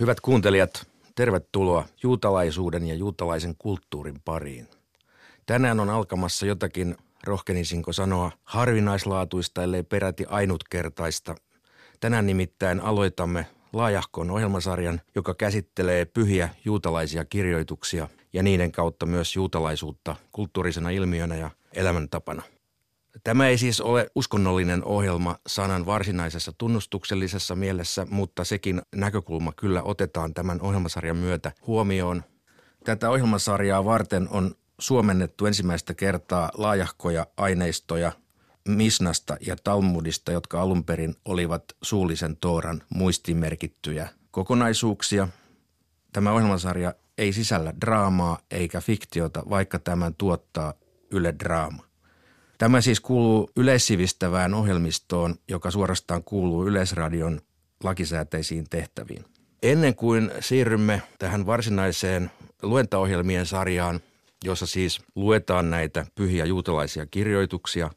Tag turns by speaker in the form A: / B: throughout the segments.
A: Hyvät kuuntelijat, tervetuloa juutalaisuuden ja juutalaisen kulttuurin pariin. Tänään on alkamassa jotakin, rohkenisinko sanoa, harvinaislaatuista, ellei peräti ainutkertaista. Tänään nimittäin aloitamme laajahkon ohjelmasarjan, joka käsittelee pyhiä juutalaisia kirjoituksia ja niiden kautta myös juutalaisuutta kulttuurisena ilmiönä ja elämäntapana. Tämä ei siis ole uskonnollinen ohjelma sanan varsinaisessa tunnustuksellisessa mielessä, mutta sekin näkökulma kyllä otetaan tämän ohjelmasarjan myötä huomioon. Tätä ohjelmasarjaa varten on suomennettu ensimmäistä kertaa laajahkoja aineistoja Misnasta ja Talmudista, jotka alun perin olivat suullisen Tooran muistimerkittyjä kokonaisuuksia. Tämä ohjelmasarja ei sisällä draamaa eikä fiktiota, vaikka tämän tuottaa Yle Draama. Tämä siis kuuluu yleissivistävään ohjelmistoon, joka suorastaan kuuluu Yleisradion lakisääteisiin tehtäviin. Ennen kuin siirrymme tähän varsinaiseen luentaohjelmien sarjaan, jossa siis luetaan näitä pyhiä juutalaisia kirjoituksia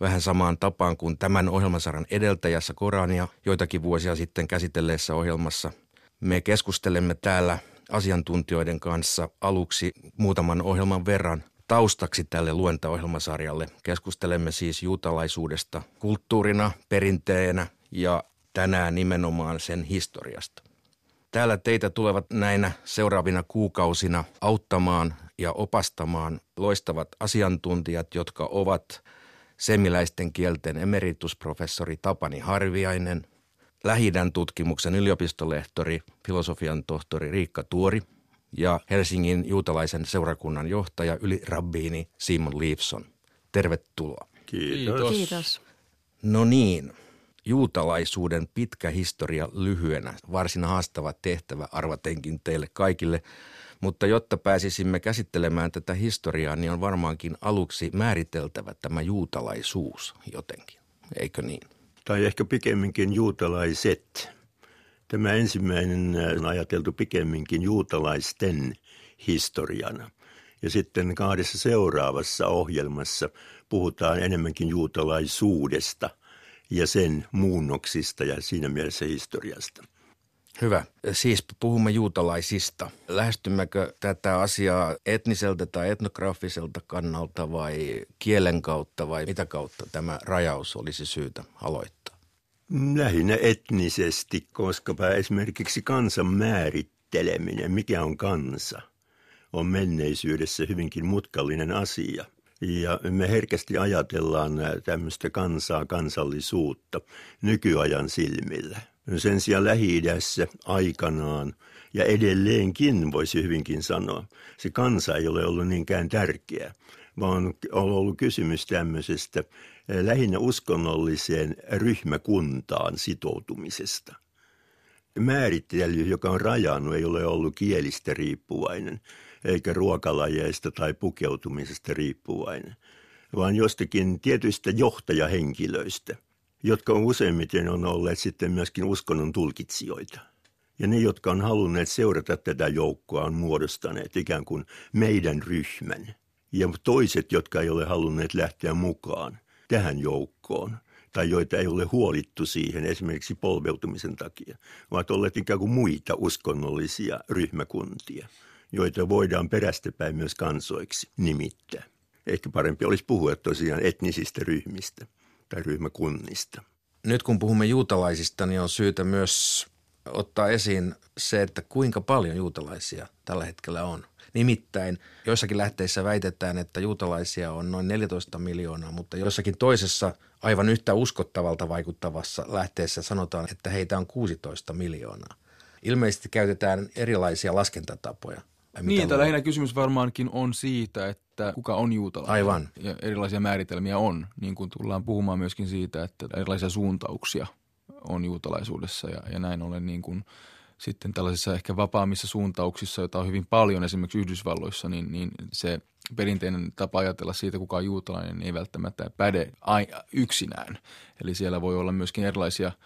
A: vähän samaan tapaan kuin tämän ohjelmasarjan edeltäjässä Korania joitakin vuosia sitten käsitelleessä ohjelmassa. Me keskustelemme täällä asiantuntijoiden kanssa aluksi muutaman ohjelman verran taustaksi tälle luentaohjelmasarjalle. Keskustelemme siis juutalaisuudesta kulttuurina, perinteenä ja tänään nimenomaan sen historiasta. Täällä teitä tulevat näinä seuraavina kuukausina auttamaan ja opastamaan loistavat asiantuntijat, jotka ovat semiläisten kielten emeritusprofessori Tapani Harviainen, Lähidän tutkimuksen yliopistolehtori, filosofian tohtori Riikka Tuori ja Helsingin juutalaisen seurakunnan johtaja yli rabbiini Simon Leifson. Tervetuloa.
B: Kiitos.
C: Kiitos.
A: No niin, juutalaisuuden pitkä historia lyhyenä, varsin haastava tehtävä arvatenkin teille kaikille. Mutta jotta pääsisimme käsittelemään tätä historiaa, niin on varmaankin aluksi määriteltävä tämä juutalaisuus jotenkin, eikö niin?
B: Tai ehkä pikemminkin juutalaiset. Tämä ensimmäinen on ajateltu pikemminkin juutalaisten historiana. Ja sitten kahdessa seuraavassa ohjelmassa puhutaan enemmänkin juutalaisuudesta ja sen muunnoksista ja siinä mielessä historiasta.
A: Hyvä. Siis puhumme juutalaisista. Lähestymmekö tätä asiaa etniseltä tai etnografiselta kannalta vai kielen kautta vai mitä kautta tämä rajaus olisi syytä aloittaa?
B: Lähinnä etnisesti, koska esimerkiksi kansan määritteleminen, mikä on kansa, on menneisyydessä hyvinkin mutkallinen asia. Ja me herkästi ajatellaan tämmöistä kansaa, kansallisuutta nykyajan silmillä – sen sijaan Lähi-idässä aikanaan ja edelleenkin voisi hyvinkin sanoa, se kansa ei ole ollut niinkään tärkeä, vaan on ollut kysymys tämmöisestä lähinnä uskonnolliseen ryhmäkuntaan sitoutumisesta. Määrittely, joka on rajannut, ei ole ollut kielistä riippuvainen, eikä ruokalajeista tai pukeutumisesta riippuvainen, vaan jostakin tietyistä johtajahenkilöistä – jotka on useimmiten on olleet sitten myöskin uskonnon tulkitsijoita. Ja ne, jotka on halunneet seurata tätä joukkoa, on muodostaneet ikään kuin meidän ryhmän. Ja toiset, jotka ei ole halunneet lähteä mukaan tähän joukkoon, tai joita ei ole huolittu siihen esimerkiksi polveutumisen takia, ovat olleet ikään kuin muita uskonnollisia ryhmäkuntia, joita voidaan perästäpäin myös kansoiksi nimittää. Ehkä parempi olisi puhua tosiaan etnisistä ryhmistä tai ryhmäkunnista.
A: Nyt kun puhumme juutalaisista, niin on syytä myös ottaa esiin se, että kuinka paljon juutalaisia tällä hetkellä on. Nimittäin joissakin lähteissä väitetään, että juutalaisia on noin 14 miljoonaa, mutta jossakin toisessa aivan yhtä uskottavalta vaikuttavassa lähteessä sanotaan, että heitä on 16 miljoonaa. Ilmeisesti käytetään erilaisia laskentatapoja.
D: Niin, lähinnä kysymys varmaankin on siitä, että kuka on juutalainen.
A: Aivan.
D: Ja erilaisia määritelmiä on, niin kuin tullaan puhumaan myöskin siitä, että erilaisia suuntauksia on juutalaisuudessa ja, ja näin ollen niin kuin sitten tällaisissa ehkä vapaammissa suuntauksissa, joita on hyvin paljon esimerkiksi Yhdysvalloissa, niin, niin se perinteinen tapa ajatella siitä, kuka on juutalainen, niin ei välttämättä päde yksinään. Eli siellä voi olla myöskin erilaisia –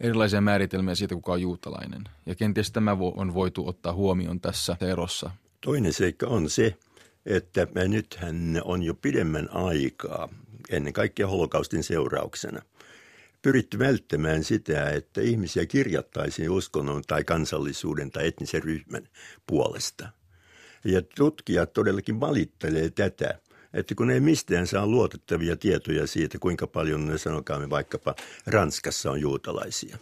D: erilaisia määritelmiä siitä, kuka on juutalainen. Ja kenties tämä on voitu ottaa huomioon tässä erossa.
B: Toinen seikka on se, että nythän on jo pidemmän aikaa, ennen kaikkea holokaustin seurauksena, pyritty välttämään sitä, että ihmisiä kirjattaisiin uskonnon tai kansallisuuden tai etnisen ryhmän puolesta. Ja tutkijat todellakin valittelee tätä, että kun ei mistään saa luotettavia tietoja siitä, kuinka paljon, sanokaamme vaikkapa, Ranskassa on juutalaisia.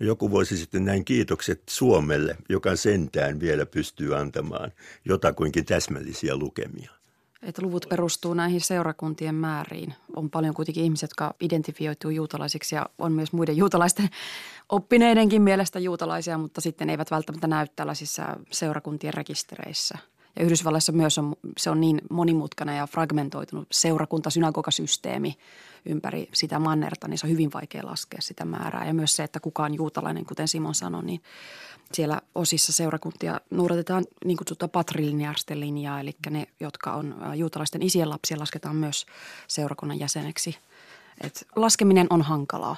B: Joku voisi sitten näin kiitokset Suomelle, joka sentään vielä pystyy antamaan jotakuinkin täsmällisiä lukemia.
C: Että luvut perustuu näihin seurakuntien määriin. On paljon kuitenkin ihmisiä, jotka identifioituu juutalaisiksi ja on myös muiden juutalaisten oppineidenkin mielestä juutalaisia, mutta sitten eivät välttämättä näy tällaisissa seurakuntien rekistereissä. Ja Yhdysvalloissa myös on, se on niin monimutkainen ja fragmentoitunut seurakunta-synagogasysteemi ympäri sitä mannerta, niin se on hyvin vaikea laskea sitä määrää. Ja myös se, että kuka on juutalainen, kuten Simon sanoi, niin siellä osissa seurakuntia noudatetaan niin kutsuttua patrilineaaristen linjaa, eli ne, jotka on juutalaisten isien lapsia, lasketaan myös seurakunnan jäseneksi. Et laskeminen on hankalaa.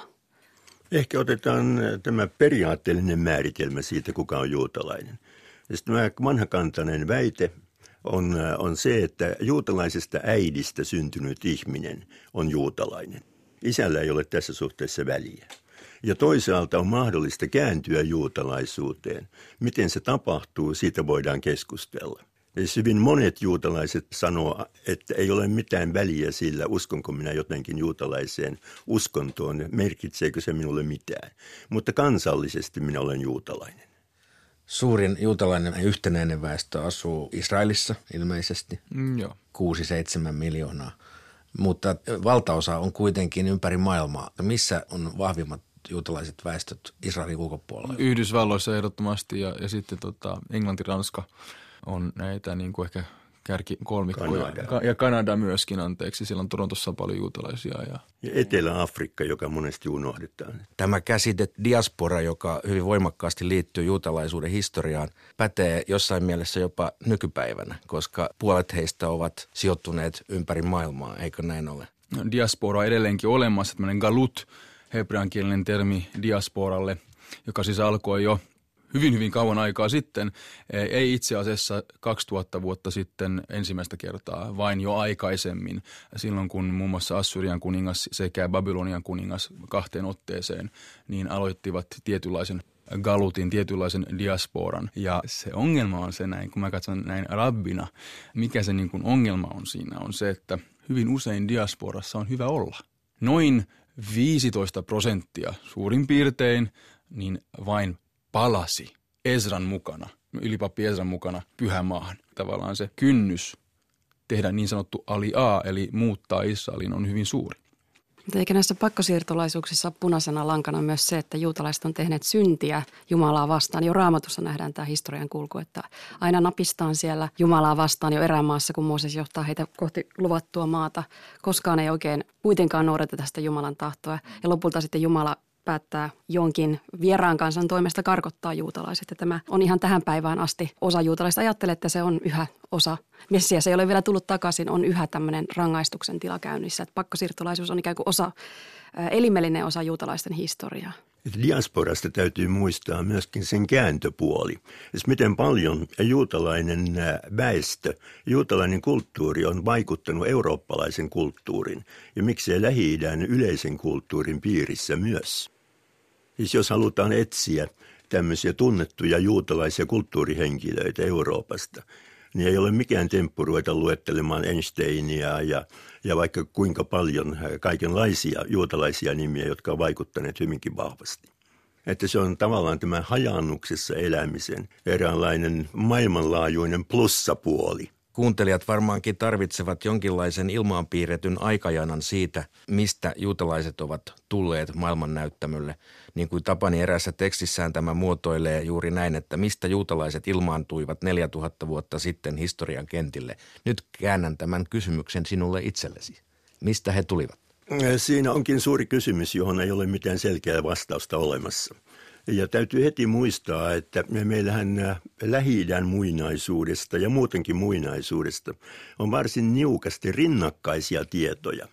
B: Ehkä otetaan tämä periaatteellinen määritelmä siitä, kuka on juutalainen. Tämä vanhakantainen väite on, on se, että juutalaisesta äidistä syntynyt ihminen on juutalainen. Isällä ei ole tässä suhteessa väliä. Ja toisaalta on mahdollista kääntyä juutalaisuuteen. Miten se tapahtuu, siitä voidaan keskustella. Siis hyvin monet juutalaiset sanoo, että ei ole mitään väliä sillä, uskonko minä jotenkin juutalaiseen uskontoon, merkitseekö se minulle mitään. Mutta kansallisesti minä olen juutalainen.
A: Suurin juutalainen yhtenäinen väestö asuu Israelissa ilmeisesti,
D: mm, joo.
A: 6-7 miljoonaa. Mutta valtaosa on kuitenkin ympäri maailmaa. Missä on vahvimmat juutalaiset väestöt Israelin ulkopuolella?
D: Yhdysvalloissa ehdottomasti ja, ja sitten tota, Englanti, Ranska on näitä niin kuin ehkä kärki kolmikkoja. Kanada. Ja Kanada myöskin, anteeksi. Siellä on Torontossa paljon juutalaisia. Ja,
B: ja Etelä-Afrikka, joka monesti unohdetaan.
A: Tämä käsite diaspora, joka hyvin voimakkaasti liittyy juutalaisuuden historiaan, pätee jossain mielessä jopa nykypäivänä, koska puolet heistä ovat sijoittuneet ympäri maailmaa, eikö näin ole?
D: No, diaspora on edelleenkin olemassa, tämmöinen galut, hebreankielinen termi diasporalle, joka siis alkoi jo hyvin, hyvin kauan aikaa sitten. Ei itse asiassa 2000 vuotta sitten ensimmäistä kertaa, vain jo aikaisemmin. Silloin kun muun muassa Assyrian kuningas sekä Babylonian kuningas kahteen otteeseen, niin aloittivat tietynlaisen galutin, tietynlaisen diasporan. Ja se ongelma on se näin, kun mä katson näin rabbina, mikä se niin kuin ongelma on siinä, on se, että hyvin usein diasporassa on hyvä olla. Noin 15 prosenttia suurin piirtein, niin vain palasi Ezran mukana, ylipappi Ezran mukana pyhämaahan. Tavallaan se kynnys tehdä niin sanottu alia, eli muuttaa Israelin, on hyvin suuri.
C: Eikä näissä pakkosiirtolaisuuksissa punaisena lankana myös se, että juutalaiset on tehneet syntiä Jumalaa vastaan. Jo raamatussa nähdään tämä historian kulku, että aina napistaan siellä Jumalaa vastaan jo erämaassa, kun Mooses johtaa heitä kohti luvattua maata. Koskaan ei oikein kuitenkaan noudateta sitä Jumalan tahtoa. Ja lopulta sitten Jumala päättää jonkin vieraan kansan toimesta karkottaa juutalaiset. Ja tämä on ihan tähän päivään asti osa juutalaista. Ajattelee, että se on yhä osa. Messias ei ole vielä tullut takaisin, on yhä tämmöinen rangaistuksen tila käynnissä. Että pakkosiirtolaisuus on ikään kuin osa, elimellinen osa juutalaisten historiaa.
B: Diasporasta täytyy muistaa myöskin sen kääntöpuoli. Siis miten paljon juutalainen väestö, juutalainen kulttuuri on vaikuttanut eurooppalaisen kulttuurin ja miksei lähi yleisen kulttuurin piirissä myös. Siis jos halutaan etsiä tämmöisiä tunnettuja juutalaisia kulttuurihenkilöitä Euroopasta, niin ei ole mikään temppu ruveta luettelemaan Einsteinia ja, ja vaikka kuinka paljon kaikenlaisia juutalaisia nimiä, jotka ovat vaikuttaneet hyvinkin vahvasti. Että se on tavallaan tämä hajannuksessa elämisen eräänlainen maailmanlaajuinen plussapuoli –
A: Kuuntelijat varmaankin tarvitsevat jonkinlaisen ilmaanpiirretyn aikajanan siitä, mistä juutalaiset ovat tulleet maailman näyttämölle. Niin kuin Tapani erässä tekstissään tämä muotoilee juuri näin, että mistä juutalaiset ilmaantuivat 4000 vuotta sitten historian kentille. Nyt käännän tämän kysymyksen sinulle itsellesi. Mistä he tulivat?
B: Siinä onkin suuri kysymys, johon ei ole mitään selkeää vastausta olemassa. Ja täytyy heti muistaa, että meillähän äh, lähi muinaisuudesta ja muutenkin muinaisuudesta on varsin niukasti rinnakkaisia tietoja.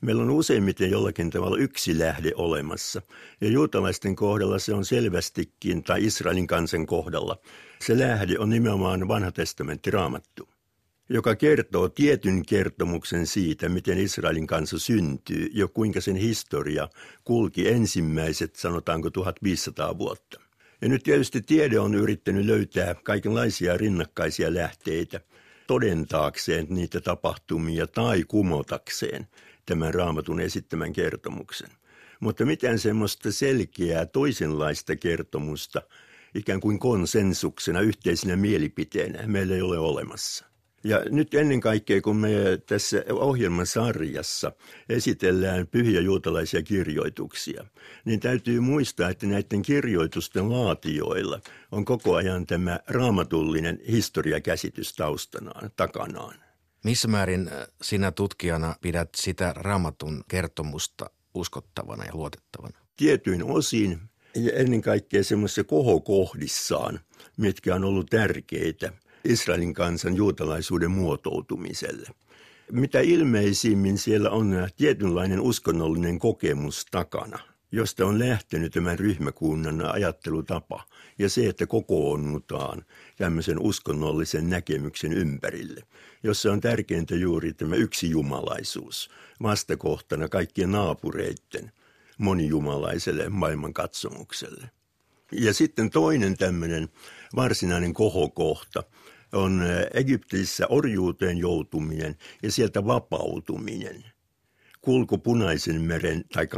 B: Meillä on useimmiten jollakin tavalla yksi lähde olemassa. Ja juutalaisten kohdalla se on selvästikin, tai Israelin kansan kohdalla, se lähde on nimenomaan vanha testamentti raamattu. Joka kertoo tietyn kertomuksen siitä, miten Israelin kansa syntyy ja kuinka sen historia kulki ensimmäiset, sanotaanko 1500 vuotta. Ja nyt tietysti tiede on yrittänyt löytää kaikenlaisia rinnakkaisia lähteitä todentaakseen niitä tapahtumia tai kumotakseen tämän raamatun esittämän kertomuksen. Mutta mitään semmoista selkeää toisenlaista kertomusta ikään kuin konsensuksena, yhteisenä mielipiteenä meillä ei ole olemassa. Ja nyt ennen kaikkea, kun me tässä ohjelmasarjassa esitellään pyhiä juutalaisia kirjoituksia, niin täytyy muistaa, että näiden kirjoitusten laatioilla on koko ajan tämä raamatullinen historiakäsitys taustanaan, takanaan.
A: Missä määrin äh, sinä tutkijana pidät sitä raamatun kertomusta uskottavana ja luotettavana?
B: Tietyin osin ja ennen kaikkea semmoisissa kohokohdissaan, mitkä on ollut tärkeitä – Israelin kansan juutalaisuuden muotoutumiselle. Mitä ilmeisimmin siellä on tietynlainen uskonnollinen kokemus takana, josta on lähtenyt tämän ryhmäkunnan ajattelutapa ja se, että kokoonnutaan tämmöisen uskonnollisen näkemyksen ympärille, jossa on tärkeintä juuri tämä yksi jumalaisuus vastakohtana kaikkien naapureiden monijumalaiselle maailmankatsomukselle. Ja sitten toinen tämmöinen varsinainen kohokohta – on Egyptissä orjuuteen joutuminen ja sieltä vapautuminen. Kulku Punaisen meren tai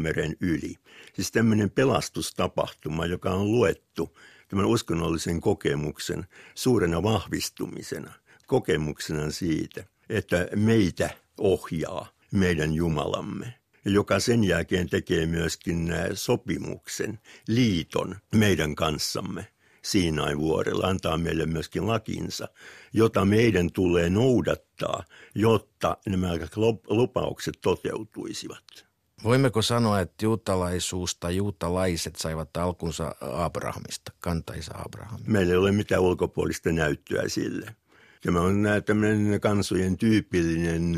B: meren yli. Siis tämmöinen pelastustapahtuma, joka on luettu tämän uskonnollisen kokemuksen suurena vahvistumisena, kokemuksena siitä, että meitä ohjaa meidän Jumalamme joka sen jälkeen tekee myöskin sopimuksen, liiton meidän kanssamme. Siinain vuorella, antaa meille myöskin lakinsa, jota meidän tulee noudattaa, jotta nämä lupaukset toteutuisivat.
A: Voimmeko sanoa, että juutalaisuus tai juutalaiset saivat alkunsa Abrahamista, kantaisa Abraham?
B: Meillä ei ole mitään ulkopuolista näyttöä sille. Tämä on tämmöinen kansojen tyypillinen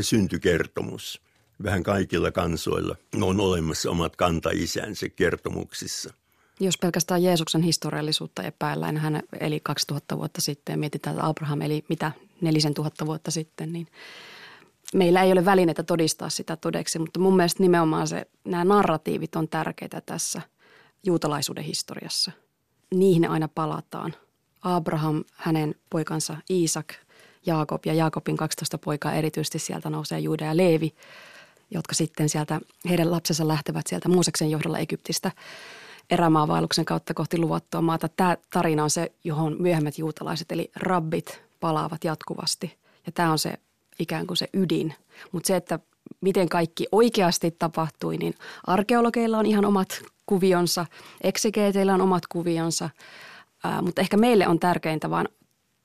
B: syntykertomus. Vähän kaikilla kansoilla on olemassa omat kantaisänsä kertomuksissa.
C: Jos pelkästään Jeesuksen historiallisuutta epäillään, hän eli 2000 vuotta sitten ja mietitään, että Abraham eli mitä 4000 vuotta sitten, niin meillä ei ole välineitä todistaa sitä todeksi, mutta mun mielestä nimenomaan se, nämä narratiivit on tärkeitä tässä juutalaisuuden historiassa. Niihin aina palataan. Abraham, hänen poikansa Iisak, Jaakob ja Jaakobin 12 poikaa erityisesti sieltä nousee Juuda ja Leevi, jotka sitten sieltä, heidän lapsensa lähtevät sieltä Muuseksen johdolla Egyptistä – erämaavaelluksen kautta kohti luvattua maata. Tämä tarina on se, johon myöhemmät juutalaiset eli rabbit palaavat jatkuvasti. Ja tämä on se ikään kuin se ydin. Mutta se, että miten kaikki oikeasti tapahtui, niin arkeologeilla on ihan omat kuvionsa, eksegeeteillä on omat kuvionsa, ää, mutta ehkä meille on tärkeintä vaan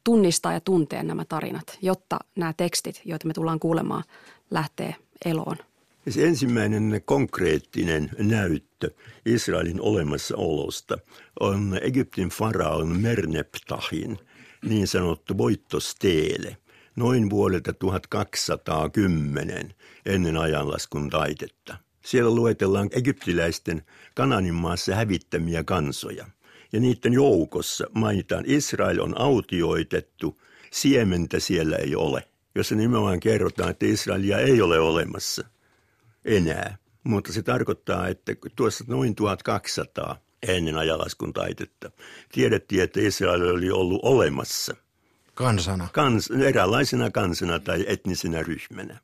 C: tunnistaa ja tuntea nämä tarinat, jotta nämä tekstit, joita me tullaan kuulemaan, lähtee eloon.
B: Se ensimmäinen konkreettinen näyttö Israelin olemassaolosta on Egyptin faraon Merneptahin niin sanottu voittosteele noin vuodelta 1210 ennen ajanlaskun taitetta. Siellä luetellaan egyptiläisten Kananin maassa hävittämiä kansoja. Ja niiden joukossa mainitaan Israel on autioitettu, siementä siellä ei ole. Jossa nimenomaan kerrotaan, että Israelia ei ole olemassa – enää. Mutta se tarkoittaa, että tuossa noin 1200 ennen ajalaskun taitetta tiedettiin, että Israel oli ollut olemassa.
A: Kansana.
B: Kans, eräänlaisena kansana tai etnisenä ryhmänä.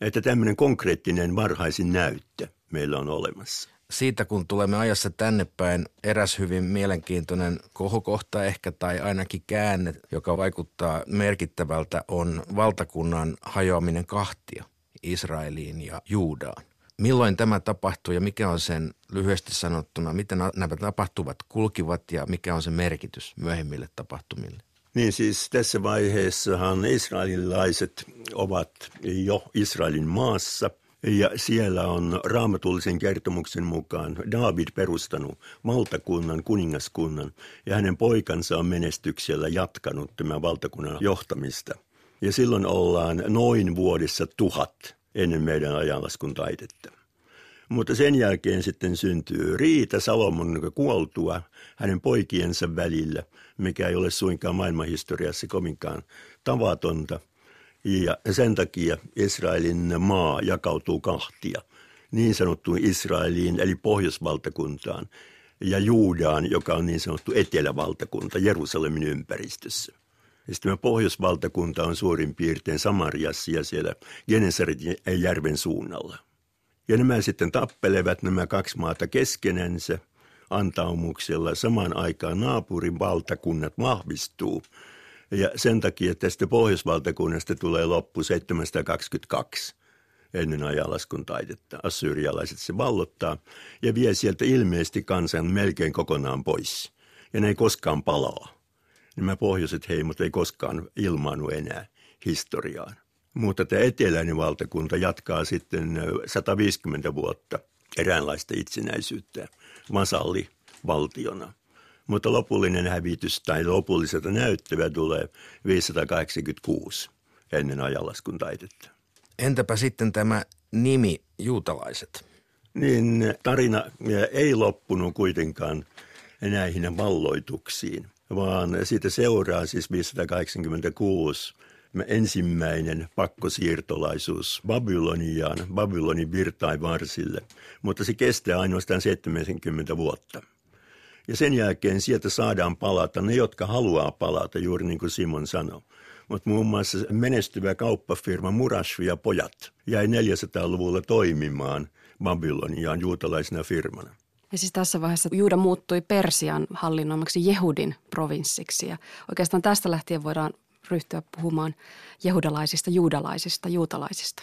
B: Että tämmöinen konkreettinen varhaisin näyttö meillä on olemassa.
A: Siitä kun tulemme ajassa tänne päin, eräs hyvin mielenkiintoinen kohokohta ehkä tai ainakin käänne, joka vaikuttaa merkittävältä, on valtakunnan hajoaminen kahtia – Israeliin ja Juudaan. Milloin tämä tapahtui ja mikä on sen lyhyesti sanottuna, miten nämä tapahtuvat kulkivat ja mikä on se merkitys myöhemmille tapahtumille?
B: Niin siis tässä vaiheessahan israelilaiset ovat jo Israelin maassa ja siellä on raamatullisen kertomuksen mukaan David perustanut valtakunnan, kuningaskunnan ja hänen poikansa on menestyksellä jatkanut tämän valtakunnan johtamista – ja silloin ollaan noin vuodessa tuhat ennen meidän ajanlaskun taitetta. Mutta sen jälkeen sitten syntyy riita Salomon kuoltua hänen poikiensa välillä, mikä ei ole suinkaan maailmanhistoriassa kovinkaan tavatonta. Ja sen takia Israelin maa jakautuu kahtia niin sanottuun Israeliin eli pohjoisvaltakuntaan ja Juudaan, joka on niin sanottu etelävaltakunta Jerusalemin ympäristössä. Sitten pohjoisvaltakunta on suurin piirtein Samariassa ja siellä Genesaretin järven suunnalla. Ja nämä sitten tappelevat nämä kaksi maata keskenänsä antaumuksella. Samaan aikaan naapurin valtakunnat vahvistuu. Ja sen takia tästä pohjoisvaltakunnasta tulee loppu 722 ennen ajanlaskun taidetta. Assyrialaiset se vallottaa ja vie sieltä ilmeisesti kansan melkein kokonaan pois. Ja ne ei koskaan palaa. Nämä pohjoiset heimot ei koskaan ilmaannu enää historiaan. Mutta tämä eteläinen valtakunta jatkaa sitten 150 vuotta eräänlaista itsenäisyyttä vasallivaltiona. Mutta lopullinen hävitys tai lopulliselta näyttävä tulee 586 ennen ajanlaskun taitetta.
A: Entäpä sitten tämä nimi juutalaiset?
B: Niin tarina ei loppunut kuitenkaan näihin valloituksiin, vaan siitä seuraa siis 586 ensimmäinen pakkosiirtolaisuus Babyloniaan, Babylonin virtain varsille, mutta se kestää ainoastaan 70 vuotta. Ja sen jälkeen sieltä saadaan palata ne, jotka haluaa palata, juuri niin kuin Simon sanoi. Mutta muun muassa menestyvä kauppafirma Murashvi ja pojat jäi 400-luvulla toimimaan Babyloniaan juutalaisena firmana.
C: Ja siis tässä vaiheessa Juuda muuttui Persian hallinnoimaksi Jehudin provinssiksi ja oikeastaan tästä lähtien voidaan ryhtyä puhumaan jehudalaisista, juudalaisista, juutalaisista.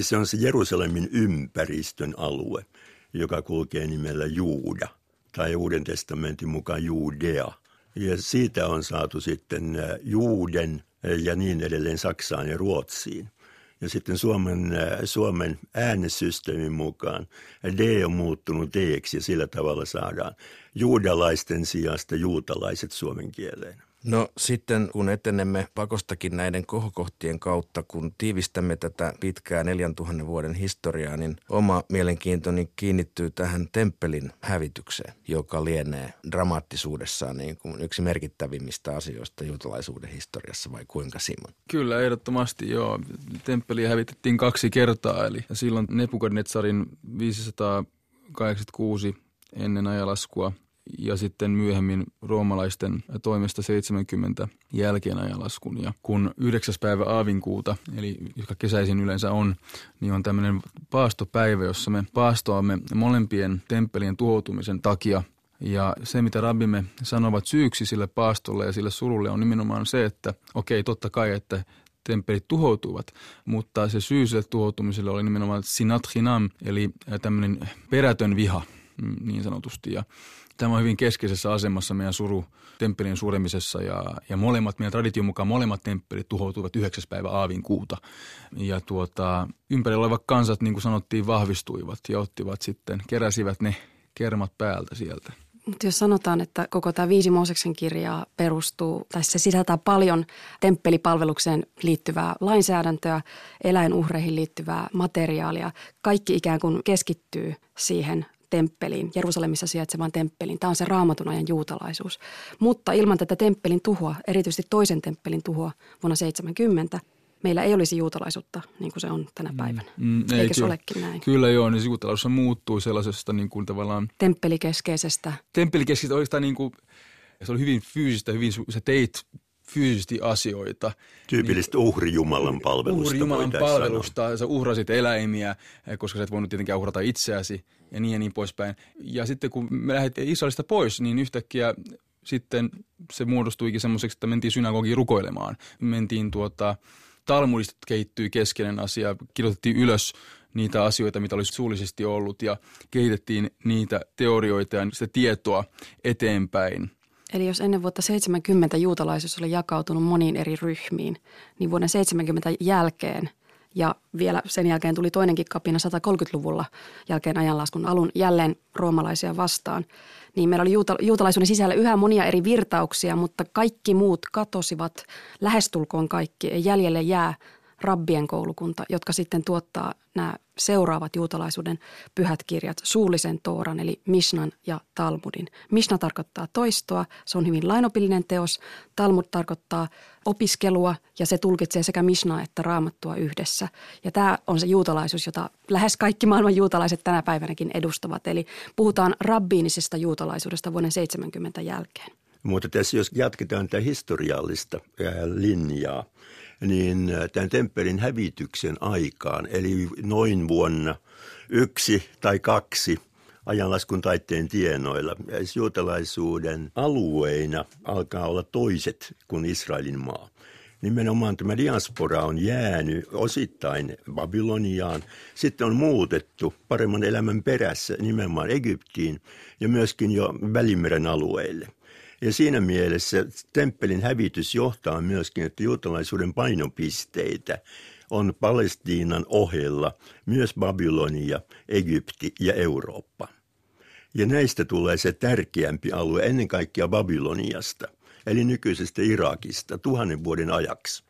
B: Se on se Jerusalemin ympäristön alue, joka kulkee nimellä Juuda tai Uuden testamentin mukaan Juudea. Ja siitä on saatu sitten Juuden ja niin edelleen Saksaan ja Ruotsiin. Ja sitten Suomen, äh, Suomen äänesysteemin mukaan D on muuttunut d ja sillä tavalla saadaan juudalaisten sijasta juutalaiset suomen kieleen.
A: No sitten kun etenemme pakostakin näiden kohokohtien kautta, kun tiivistämme tätä pitkää 4000 vuoden historiaa, niin oma mielenkiintoni kiinnittyy tähän temppelin hävitykseen, joka lienee dramaattisuudessaan niin kuin yksi merkittävimmistä asioista juutalaisuuden historiassa, vai kuinka Simon?
D: Kyllä, ehdottomasti joo. Temppeli hävitettiin kaksi kertaa, eli silloin Nebukadnetsarin 586 ennen ajalaskua ja sitten myöhemmin roomalaisten toimesta 70 jälkeen ajanlaskun. Ja kun 9. päivä aavinkuuta, eli joka kesäisin yleensä on, niin on tämmöinen paastopäivä, jossa me paastoamme molempien temppelien tuhoutumisen takia. Ja se, mitä rabbimme sanovat syyksi sille paastolle ja sille surulle on nimenomaan se, että okei, totta kai, että temppelit tuhoutuvat, mutta se syy sille tuhoutumiselle oli nimenomaan sinat hinam, eli tämmöinen perätön viha mm, niin sanotusti. Ja Tämä on hyvin keskeisessä asemassa meidän suru temppelin suremisessa ja, ja molemmat, meidän tradition mukaan molemmat temppelit tuhoutuivat 9. päivä aavin kuuta. Ja tuota, ympärillä olevat kansat, niin kuin sanottiin, vahvistuivat ja ottivat sitten, keräsivät ne kermat päältä sieltä.
C: Mutta jos sanotaan, että koko tämä viisi Mooseksen kirjaa perustuu, tai se sisältää paljon temppelipalvelukseen liittyvää lainsäädäntöä, eläinuhreihin liittyvää materiaalia, kaikki ikään kuin keskittyy siihen temppeliin, Jerusalemissa sijaitsevaan temppeliin. Tämä on se raamatun ajan juutalaisuus. Mutta ilman tätä temppelin tuhoa, erityisesti toisen temppelin tuhoa vuonna 70, meillä ei olisi juutalaisuutta niin kuin se on tänä mm, päivänä. Mm, mm, ei, Eikö se olekin näin?
D: Kyllä joo, niin juutalaisuus muuttui sellaisesta niin kuin tavallaan...
C: Temppelikeskeisestä.
D: Temppelikeskeisestä oikeastaan niin kuin, se oli hyvin fyysistä, hyvin, sä teit fyysisesti asioita.
B: Tyypillistä niin, uhrijumalan palvelusta.
D: Uhrijumalan palvelusta. Sanoa. Sä uhrasit eläimiä, koska sä et voinut tietenkään uhrata itseäsi ja niin ja niin poispäin. Ja sitten kun me lähdettiin Israelista pois, niin yhtäkkiä sitten se muodostuikin semmoiseksi, että mentiin synagogiin rukoilemaan. Mentiin tuota, Talmudista kehittyi keskeinen asia, kirjoitettiin ylös niitä asioita, mitä olisi suullisesti ollut ja kehitettiin niitä teorioita ja sitä tietoa eteenpäin –
C: Eli jos ennen vuotta 70 juutalaisuus oli jakautunut moniin eri ryhmiin, niin vuoden 70 jälkeen ja vielä sen jälkeen tuli toinenkin kapina 130-luvulla jälkeen ajanlaskun alun jälleen roomalaisia vastaan. Niin meillä oli juuta, juutalaisuuden sisällä yhä monia eri virtauksia, mutta kaikki muut katosivat lähestulkoon kaikki. Ei jäljelle jää rabbien koulukunta, jotka sitten tuottaa nämä seuraavat juutalaisuuden pyhät kirjat, suullisen Tooran eli Mishnan ja Talmudin. Mishna tarkoittaa toistoa, se on hyvin lainopillinen teos. Talmud tarkoittaa opiskelua ja se tulkitsee sekä Mishnaa että Raamattua yhdessä. Ja tämä on se juutalaisuus, jota lähes kaikki maailman juutalaiset tänä päivänäkin edustavat. Eli puhutaan rabbiinisesta juutalaisuudesta vuoden 70 jälkeen.
B: Mutta tässä jos jatketaan tätä historiallista linjaa, niin tämän temppelin hävityksen aikaan, eli noin vuonna yksi tai kaksi ajanlaskun taitteen tienoilla, juutalaisuuden alueina alkaa olla toiset kuin Israelin maa. Nimenomaan tämä diaspora on jäänyt osittain Babyloniaan, sitten on muutettu paremman elämän perässä nimenomaan Egyptiin ja myöskin jo Välimeren alueille – ja siinä mielessä temppelin hävitys johtaa myöskin, että juutalaisuuden painopisteitä on Palestiinan ohella myös Babylonia, Egypti ja Eurooppa. Ja näistä tulee se tärkeämpi alue ennen kaikkea Babyloniasta, eli nykyisestä Irakista, tuhannen vuoden ajaksi.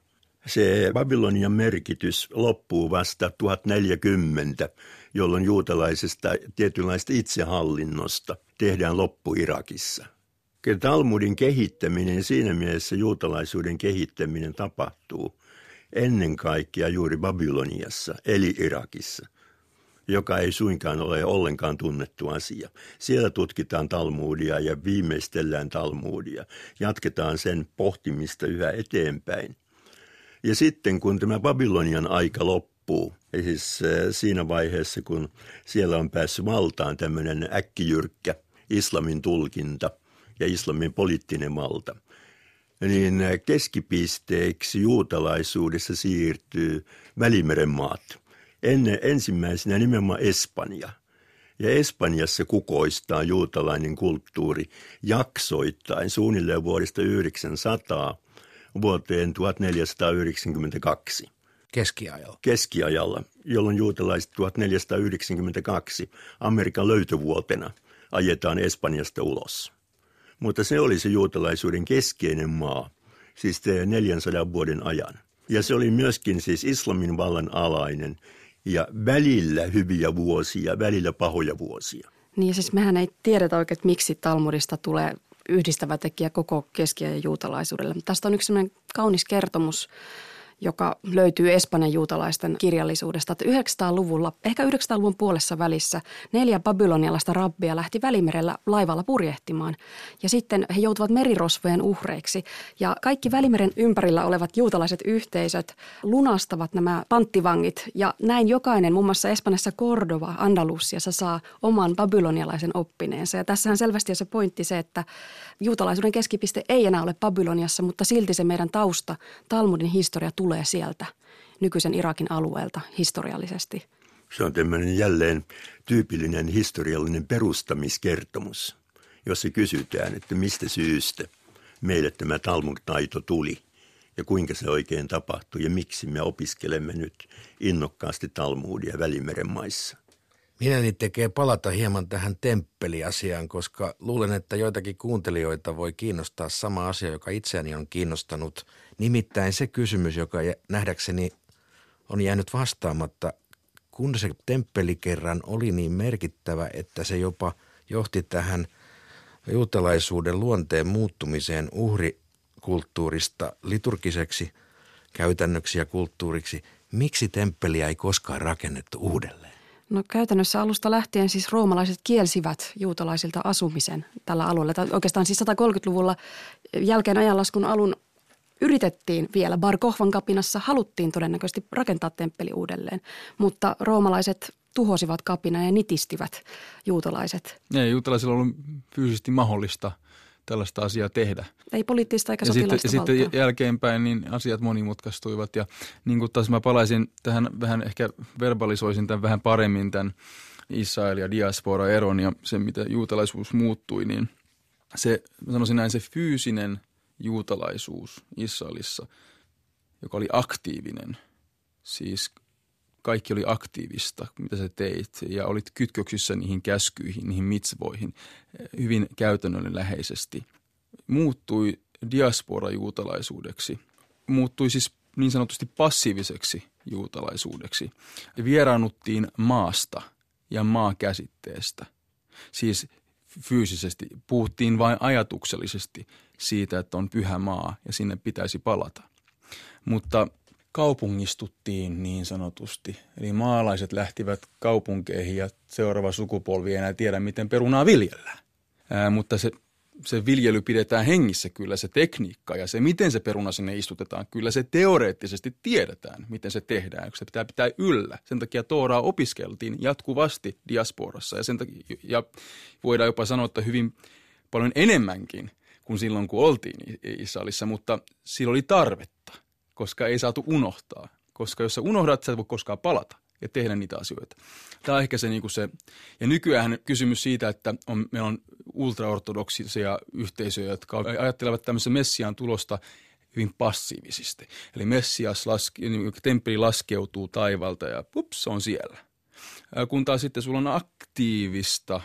B: Se Babylonian merkitys loppuu vasta 1040, jolloin juutalaisesta tietynlaista itsehallinnosta tehdään loppu Irakissa. Talmudin kehittäminen, siinä mielessä juutalaisuuden kehittäminen tapahtuu ennen kaikkea juuri Babyloniassa, eli Irakissa, joka ei suinkaan ole ollenkaan tunnettu asia. Siellä tutkitaan Talmudia ja viimeistellään Talmudia. Jatketaan sen pohtimista yhä eteenpäin. Ja sitten kun tämä Babylonian aika loppuu, siis siinä vaiheessa kun siellä on päässyt valtaan tämmöinen äkkijyrkkä islamin tulkinta – ja islamin poliittinen valta, niin keskipisteeksi juutalaisuudessa siirtyy Välimeren maat. Ennen, ensimmäisenä nimenomaan Espanja. Ja Espanjassa kukoistaa juutalainen kulttuuri jaksoittain suunnilleen vuodesta 900 vuoteen 1492.
A: Keskiajalla.
B: Keskiajalla, jolloin juutalaiset 1492 Amerikan löytövuotena ajetaan Espanjasta ulos. Mutta se oli se juutalaisuuden keskeinen maa, siis 400 vuoden ajan. Ja se oli myöskin siis islamin vallan alainen ja välillä hyviä vuosia, välillä pahoja vuosia.
C: Niin siis mehän ei tiedetä oikein, että miksi Talmudista tulee yhdistävä tekijä koko keski- ja juutalaisuudelle. Tästä on yksi kaunis kertomus joka löytyy Espanjan juutalaisten kirjallisuudesta, että 900-luvulla, ehkä 900-luvun puolessa välissä, neljä babylonialaista rabbia lähti Välimerellä laivalla purjehtimaan. Ja sitten he joutuvat merirosvojen uhreiksi. Ja kaikki Välimeren ympärillä olevat juutalaiset yhteisöt lunastavat nämä panttivangit. Ja näin jokainen, muun muassa Espanjassa Cordova, Andalusiassa, saa oman babylonialaisen oppineensa. Ja tässähän selvästi on se pointti se, että juutalaisuuden keskipiste ei enää ole Babyloniassa, mutta silti se meidän tausta, Talmudin historia tulee sieltä nykyisen Irakin alueelta historiallisesti.
B: Se on tämmöinen jälleen tyypillinen historiallinen perustamiskertomus, jossa kysytään, että mistä syystä meille tämä Talmud-taito tuli ja kuinka se oikein tapahtui ja miksi me opiskelemme nyt innokkaasti Talmudia Välimeren maissa.
A: Minäni tekee palata hieman tähän temppeliasiaan, koska luulen, että joitakin kuuntelijoita voi kiinnostaa sama asia, joka itseäni on kiinnostanut. Nimittäin se kysymys, joka nähdäkseni on jäänyt vastaamatta, kun se temppeli kerran oli niin merkittävä, että se jopa johti tähän juutalaisuuden luonteen muuttumiseen uhrikulttuurista liturgiseksi käytännöksi ja kulttuuriksi. Miksi temppeliä ei koskaan rakennettu uudelleen?
C: No käytännössä alusta lähtien siis roomalaiset kielsivät juutalaisilta asumisen tällä alueella. Tai oikeastaan siis 130-luvulla jälkeen ajanlaskun alun yritettiin vielä Bar Kohvan kapinassa, haluttiin todennäköisesti rakentaa temppeli uudelleen, mutta roomalaiset tuhosivat kapina ja nitistivät juutalaiset.
D: Ja juutalaisilla on fyysisesti mahdollista tällaista asiaa tehdä.
C: Ei poliittista eikä ja sitten,
D: ja sitten jälkeenpäin niin asiat monimutkaistuivat ja niin kuin taas mä palaisin tähän vähän ehkä verbalisoisin tämän vähän paremmin tämän Israel ja diaspora eron ja sen, mitä juutalaisuus muuttui, niin se, sanoisin näin, se fyysinen juutalaisuus Israelissa, joka oli aktiivinen, siis kaikki oli aktiivista, mitä sä teit, ja olit kytköksissä niihin käskyihin, niihin mitzvoihin hyvin käytännönläheisesti. Muuttui diaspora-juutalaisuudeksi. Muuttui siis niin sanotusti passiiviseksi juutalaisuudeksi. Vieraannuttiin maasta ja maakäsitteestä. Siis fyysisesti, puhuttiin vain ajatuksellisesti siitä, että on pyhä maa ja sinne pitäisi palata. Mutta kaupungistuttiin niin sanotusti. Eli maalaiset lähtivät kaupunkeihin ja seuraava sukupolvi ei enää tiedä, miten perunaa viljellään. Ää, mutta se se viljely pidetään hengissä kyllä, se tekniikka ja se, miten se peruna sinne istutetaan, kyllä se teoreettisesti tiedetään, miten se tehdään, kun se pitää pitää yllä. Sen takia Tooraa opiskeltiin jatkuvasti diasporassa ja, sen takia, ja voidaan jopa sanoa, että hyvin paljon enemmänkin kuin silloin, kun oltiin Israelissa, mutta sillä oli tarvetta, koska ei saatu unohtaa. Koska jos sä unohdat, sä et voi koskaan palata ja tehdä niitä asioita. Tämä on ehkä se, niin kuin se ja nykyään kysymys siitä, että on, meillä on ultraortodoksisia yhteisöjä, jotka ajattelevat tämmöisen Messiaan tulosta hyvin passiivisesti. Eli Messias, laske, niin temppeli laskeutuu taivalta ja pups, se on siellä. Kun taas sitten sulla on aktiivista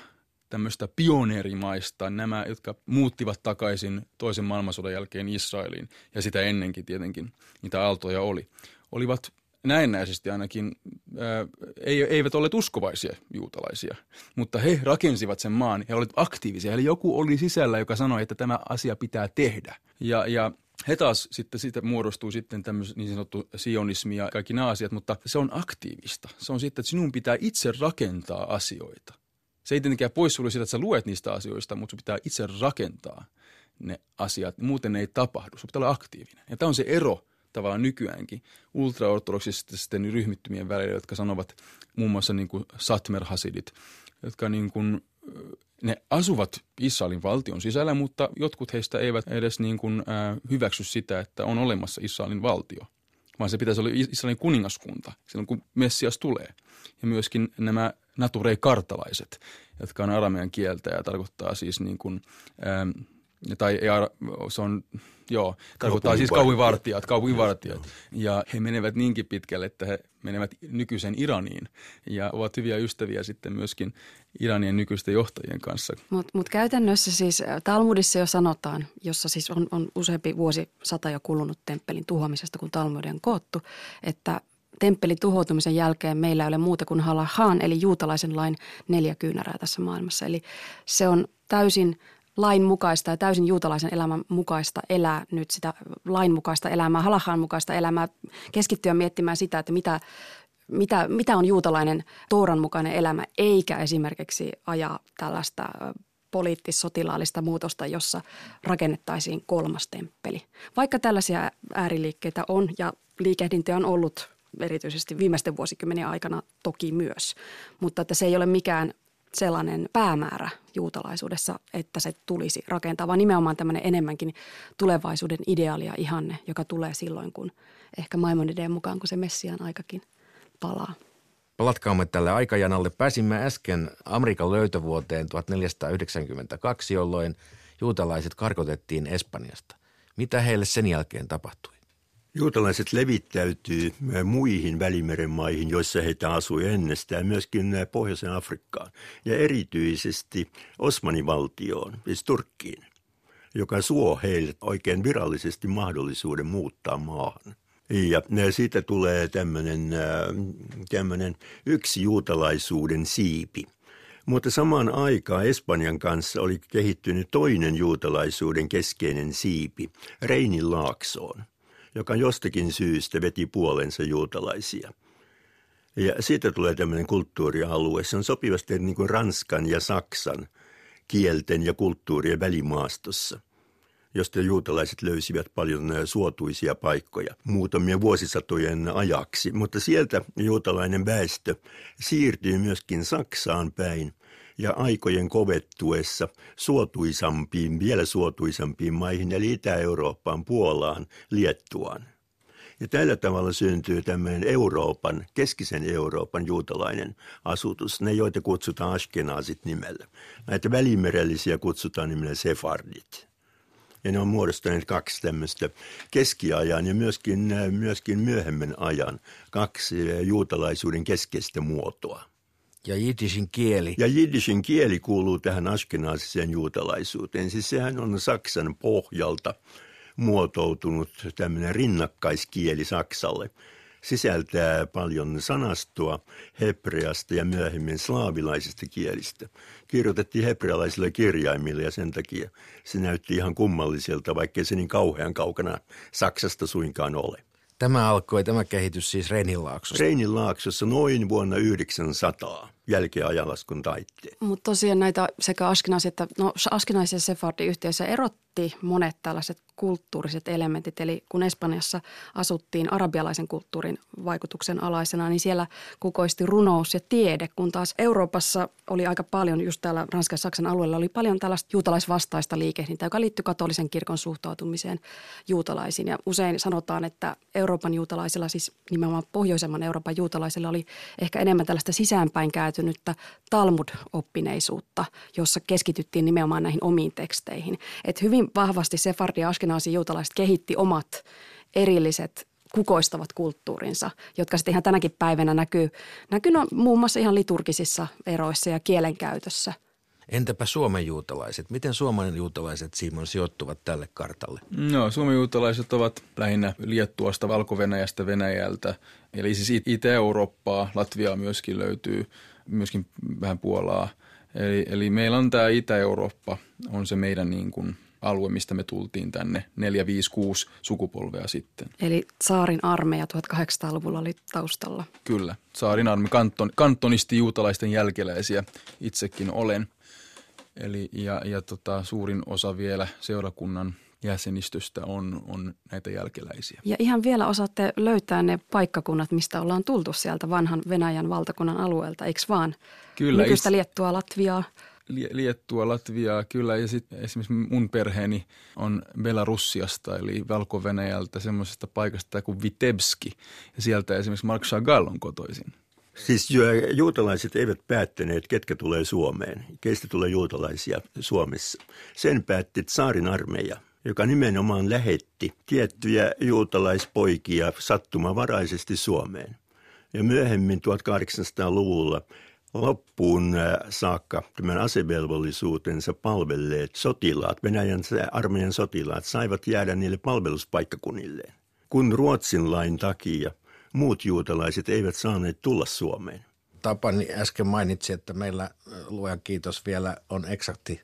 D: tämmöistä pioneerimaista, nämä, jotka muuttivat takaisin toisen maailmansodan jälkeen Israeliin ja sitä ennenkin tietenkin, niitä aaltoja oli, olivat näennäisesti ainakin ää, eivät olleet uskovaisia juutalaisia, mutta he rakensivat sen maan ja olivat aktiivisia. Eli joku oli sisällä, joka sanoi, että tämä asia pitää tehdä. Ja, ja he taas sitten siitä muodostuu sitten tämmöinen niin sanottu sionismi ja kaikki nämä asiat, mutta se on aktiivista. Se on sitten, että sinun pitää itse rakentaa asioita. Se ei tietenkään poissulje sitä, että sä luet niistä asioista, mutta sun pitää itse rakentaa ne asiat. Muuten ne ei tapahdu. Sun pitää olla aktiivinen. Ja tämä on se ero tavallaan nykyäänkin ultraortodoksisten ryhmittymien välillä, jotka sanovat muun muassa niin kuin Satmer-hasidit, jotka niin kuin, ne asuvat Israelin valtion sisällä, mutta jotkut heistä eivät edes niin kuin, äh, hyväksy sitä, että on olemassa Israelin valtio, vaan se pitäisi olla Israelin kuningaskunta silloin, kun Messias tulee. Ja myöskin nämä naturei-kartalaiset, jotka on aramean kieltä ja tarkoittaa siis niin kuin, ähm, tai ei, se on, joo, tarkoittaa siis kaupunginvartijat, kaupunginvartijat. Ja he menevät niinkin pitkälle, että he menevät nykyisen Iraniin ja ovat hyviä ystäviä sitten myöskin Iranien nykyisten johtajien kanssa.
C: Mutta mut käytännössä siis äh, Talmudissa jo sanotaan, jossa siis on, on useampi vuosi sata jo kulunut temppelin tuhoamisesta, kun Talmudi on koottu, että temppelin tuhoutumisen jälkeen meillä ei ole muuta kuin halahaan, eli juutalaisen lain neljä kyynärää tässä maailmassa. Eli se on täysin lain mukaista ja täysin juutalaisen elämän mukaista elää nyt sitä lain mukaista elämää, halahan mukaista elämää, keskittyä miettimään sitä, että mitä, mitä, mitä on juutalainen Tooran mukainen elämä, eikä esimerkiksi ajaa tällaista poliittis-sotilaallista muutosta, jossa rakennettaisiin kolmas temppeli. Vaikka tällaisia ääriliikkeitä on ja liikehdintöjä on ollut erityisesti viimeisten vuosikymmenien aikana toki myös, mutta että se ei ole mikään sellainen päämäärä juutalaisuudessa, että se tulisi rakentaa, vaan nimenomaan tämmöinen enemmänkin tulevaisuuden ideaali ja ihanne, joka tulee silloin, kun ehkä Maimonideen mukaan, kun se Messian aikakin palaa.
A: Palatkaamme tälle aikajanalle. Pääsimme äsken Amerikan löytövuoteen 1492, jolloin juutalaiset karkotettiin Espanjasta. Mitä heille sen jälkeen tapahtui?
B: Juutalaiset levittäytyy muihin Välimeren maihin, joissa heitä asui ennestään, myöskin Pohjoisen Afrikkaan ja erityisesti Osmanin valtioon, siis Turkkiin, joka suo heille oikein virallisesti mahdollisuuden muuttaa maahan. Ja siitä tulee tämmöinen, tämmöinen yksi juutalaisuuden siipi. Mutta samaan aikaan Espanjan kanssa oli kehittynyt toinen juutalaisuuden keskeinen siipi, Reinin laaksoon – joka jostakin syystä veti puolensa juutalaisia. Ja siitä tulee tämmöinen kulttuurialue. Se on sopivasti niin kuin Ranskan ja Saksan kielten ja kulttuurien välimaastossa, josta juutalaiset löysivät paljon suotuisia paikkoja muutamia vuosisatojen ajaksi. Mutta sieltä juutalainen väestö siirtyy myöskin Saksaan päin – ja aikojen kovettuessa suotuisampiin, vielä suotuisampiin maihin, eli Itä-Eurooppaan, Puolaan, Liettuaan. Ja tällä tavalla syntyy tämmöinen Euroopan, keskisen Euroopan juutalainen asutus, ne joita kutsutaan Ashkenazit nimellä. Näitä välimerellisiä kutsutaan nimellä Sefardit. Ja ne on muodostaneet kaksi tämmöistä keskiajan ja myöskin, myöskin myöhemmän ajan kaksi juutalaisuuden keskeistä muotoa.
A: Ja jiddishin kieli.
B: Ja jiddishin kieli kuuluu tähän askenaasiseen juutalaisuuteen. Siis sehän on Saksan pohjalta muotoutunut tämmöinen rinnakkaiskieli Saksalle – sisältää paljon sanastoa hebreasta ja myöhemmin slaavilaisista kielistä. Kirjoitettiin hebrealaisilla kirjaimilla ja sen takia se näytti ihan kummalliselta, vaikkei se niin kauhean kaukana Saksasta suinkaan ole.
A: Tämä alkoi, tämä kehitys siis Reininlaaksossa.
B: Reininlaaksossa noin vuonna 900 jälkeen ajanlaskun taitteen.
C: Mutta tosiaan näitä sekä Askenaisia että no, Askenaisia Sefardi yhteisössä erotti monet tällaiset kulttuuriset elementit. Eli kun Espanjassa asuttiin arabialaisen kulttuurin vaikutuksen alaisena, niin siellä kukoisti runous ja tiede, kun taas Euroopassa oli aika paljon, just täällä Ranskan ja Saksan alueella oli paljon tällaista juutalaisvastaista liikehdintää, joka liittyy katolisen kirkon suhtautumiseen juutalaisiin. Ja usein sanotaan, että Euroopan juutalaisilla, siis nimenomaan pohjoisemman Euroopan juutalaisilla oli ehkä enemmän tällaista sisäänpäin käytynyttä Talmud-oppineisuutta, jossa keskityttiin nimenomaan näihin omiin teksteihin. Et hyvin vahvasti Sefardi ja Ashkenazi juutalaiset kehitti omat erilliset kukoistavat kulttuurinsa, jotka sitten ihan tänäkin päivänä näkyy, näkyy no, muun muassa ihan liturgisissa eroissa ja kielenkäytössä.
A: Entäpä Suomen juutalaiset? Miten Suomen juutalaiset, Simon, sijoittuvat tälle kartalle?
D: No, Suomen juutalaiset ovat lähinnä Liettuasta, Valko-Venäjästä, Venäjältä. Eli siis Itä-Eurooppaa, Latviaa myöskin löytyy, myöskin vähän Puolaa. Eli, eli meillä on tämä Itä-Eurooppa, on se meidän niin kuin – alue, mistä me tultiin tänne 4, 5, 6 sukupolvea sitten.
C: Eli Saarin armeija 1800-luvulla oli taustalla.
D: Kyllä, Saarin armeija, kanton, kantonisti juutalaisten jälkeläisiä itsekin olen. Eli, ja ja tota, suurin osa vielä seurakunnan jäsenistöstä on, on näitä jälkeläisiä.
C: Ja ihan vielä osaatte löytää ne paikkakunnat, mistä ollaan tultu sieltä vanhan Venäjän valtakunnan alueelta, eikö vaan?
D: Kyllä.
C: Nykyistä Liettua, Latviaa.
D: Liettua, Latviaa kyllä ja sitten esimerkiksi mun perheeni on Belarusiasta eli Valko-Venäjältä semmoisesta paikasta kuin Vitebski ja sieltä esimerkiksi Mark Chagall on kotoisin.
B: Siis juutalaiset eivät päättäneet, ketkä tulee Suomeen, keistä tulee juutalaisia Suomessa. Sen päätti Tsaarin armeija, joka nimenomaan lähetti tiettyjä juutalaispoikia sattumavaraisesti Suomeen. Ja myöhemmin 1800-luvulla loppuun äh, saakka tämän asevelvollisuutensa palvelleet sotilaat, Venäjän armeijan sotilaat, saivat jäädä niille palveluspaikkakunnilleen. Kun Ruotsin lain takia muut juutalaiset eivät saaneet tulla Suomeen.
A: Tapani äsken mainitsi, että meillä äh, luojan kiitos vielä on eksakti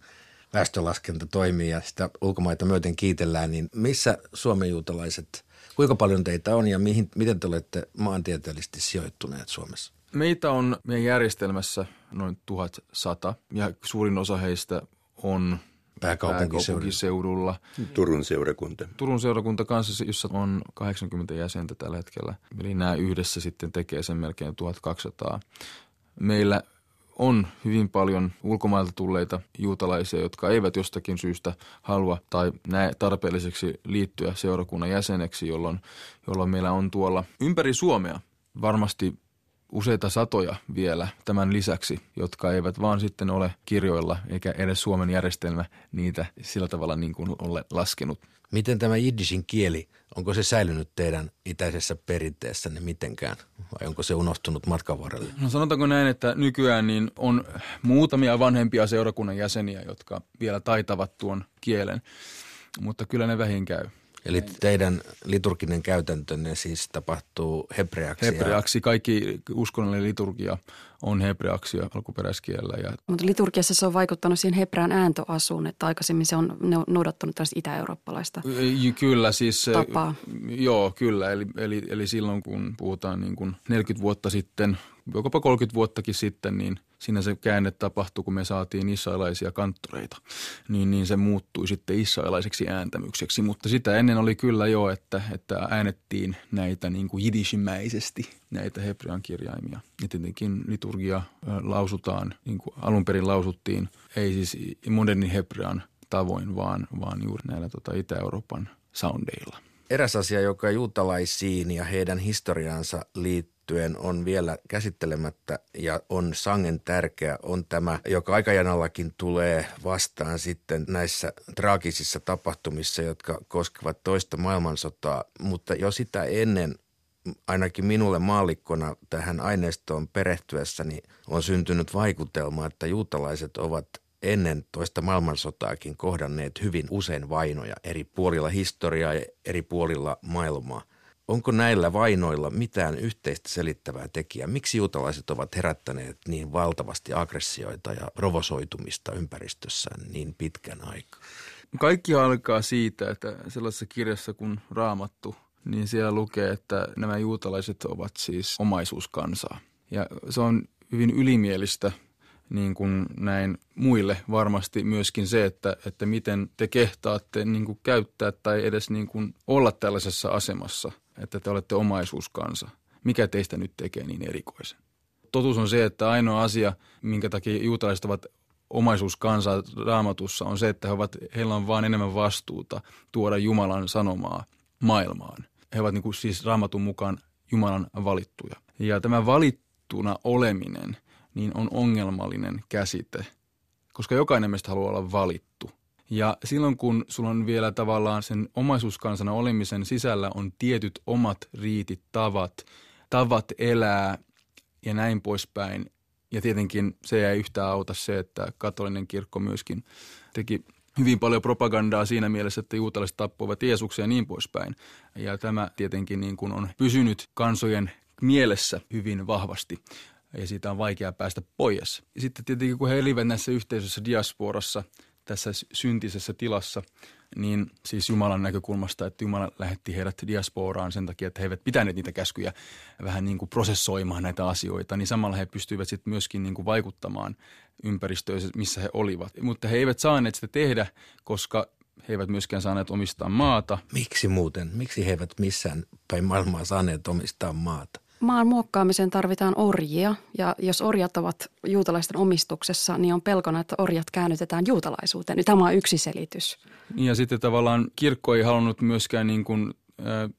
A: väestölaskenta toimii ja sitä ulkomaita myöten kiitellään, niin missä Suomen juutalaiset, kuinka paljon teitä on ja mihin, miten te olette maantieteellisesti sijoittuneet Suomessa?
D: Meitä on meidän järjestelmässä noin 1100 ja suurin osa heistä on pääkaupunkiseudulla.
B: Turun seurakunta.
D: Turun seurakunta kanssa, jossa on 80 jäsentä tällä hetkellä. Eli nämä yhdessä sitten tekee sen melkein 1200. Meillä on hyvin paljon ulkomailta tulleita juutalaisia, jotka eivät jostakin syystä halua tai näe tarpeelliseksi liittyä seurakunnan jäseneksi, jolloin, jolloin meillä on tuolla ympäri Suomea varmasti useita satoja vielä tämän lisäksi, jotka eivät vaan sitten ole kirjoilla eikä edes Suomen järjestelmä niitä sillä tavalla niin kuin ole laskenut.
A: Miten tämä jiddishin kieli, onko se säilynyt teidän itäisessä perinteessänne mitenkään vai onko se unohtunut matkan varrelle?
D: No sanotaanko näin, että nykyään niin on muutamia vanhempia seurakunnan jäseniä, jotka vielä taitavat tuon kielen, mutta kyllä ne vähin käy.
A: Eli teidän liturginen käytäntönne siis tapahtuu hebreaksi?
D: Hebreaksi. Kaikki uskonnollinen liturgia on hebreaksi alkuperäiskielellä. Ja...
C: Mutta liturgiassa se on vaikuttanut siihen hebrean ääntöasuun, että aikaisemmin se on noudattanut tällaista itä-eurooppalaista
D: Kyllä, siis
C: tapaa.
D: Joo, kyllä. Eli, eli, eli silloin kun puhutaan niin kuin 40 vuotta sitten, jopa 30 vuottakin sitten, niin – siinä se käänne tapahtui, kun me saatiin israelaisia kanttoreita, niin, niin se muuttui sitten israelaiseksi ääntämykseksi. Mutta sitä ennen oli kyllä jo, että, että äänettiin näitä niin kuin jidishimäisesti, näitä hebrean kirjaimia. Ja tietenkin liturgia lausutaan, niin kuin alun perin lausuttiin, ei siis modernin hebrean tavoin, vaan, vaan juuri näillä tota Itä-Euroopan soundeilla.
A: Eräs asia, joka juutalaisiin ja heidän historiaansa liittyy, liittyen on vielä käsittelemättä ja on sangen tärkeä, on tämä, joka aikajanallakin tulee vastaan sitten näissä traagisissa tapahtumissa, jotka koskevat toista maailmansotaa, mutta jo sitä ennen ainakin minulle maallikkona tähän aineistoon perehtyessäni on syntynyt vaikutelma, että juutalaiset ovat ennen toista maailmansotaakin kohdanneet hyvin usein vainoja eri puolilla historiaa ja eri puolilla maailmaa. Onko näillä vainoilla mitään yhteistä selittävää tekijää? Miksi juutalaiset ovat herättäneet niin valtavasti aggressioita ja provosoitumista ympäristössään niin pitkän aikaa?
D: Kaikki alkaa siitä, että sellaisessa kirjassa kuin Raamattu, niin siellä lukee, että nämä juutalaiset ovat siis omaisuuskansaa. Ja se on hyvin ylimielistä niin kuin näin muille varmasti myöskin se, että, että miten te kehtaatte niin kuin käyttää tai edes niin kuin olla tällaisessa asemassa, että te olette omaisuuskansa. Mikä teistä nyt tekee niin erikoisen? Totuus on se, että ainoa asia, minkä takia juutalaiset ovat omaisuuskansa raamatussa on se, että he ovat, heillä on vaan enemmän vastuuta tuoda Jumalan sanomaa maailmaan. He ovat niin kuin siis raamatun mukaan Jumalan valittuja. Ja tämä valittuna oleminen niin on ongelmallinen käsite, koska jokainen meistä haluaa olla valittu. Ja silloin kun sulla on vielä tavallaan sen omaisuuskansana olemisen sisällä on tietyt omat riitit, tavat, tavat elää ja näin poispäin, ja tietenkin se ei yhtään auta se, että katolinen kirkko myöskin teki hyvin paljon propagandaa siinä mielessä, että juutalaiset tappoivat Jeesuksen ja niin poispäin. Ja tämä tietenkin niin kuin on pysynyt kansojen mielessä hyvin vahvasti ja siitä on vaikea päästä pois. Sitten tietenkin kun he elivät näissä yhteisöissä diasporassa, tässä syntisessä tilassa, niin siis Jumalan näkökulmasta, että Jumala lähetti heidät diasporaan sen takia, että he eivät pitäneet niitä käskyjä vähän niin kuin prosessoimaan näitä asioita, niin samalla he pystyivät sitten myöskin niin kuin vaikuttamaan ympäristöön, missä he olivat. Mutta he eivät saaneet sitä tehdä, koska he eivät myöskään saaneet omistaa maata.
A: Miksi muuten? Miksi he eivät missään päin maailmaa saaneet omistaa maata?
C: Maan muokkaamiseen tarvitaan orjia ja jos orjat ovat juutalaisten omistuksessa, niin on pelkona, että orjat käännytetään juutalaisuuteen. Tämä on yksi selitys.
D: Ja sitten tavallaan kirkko ei halunnut myöskään niin kuin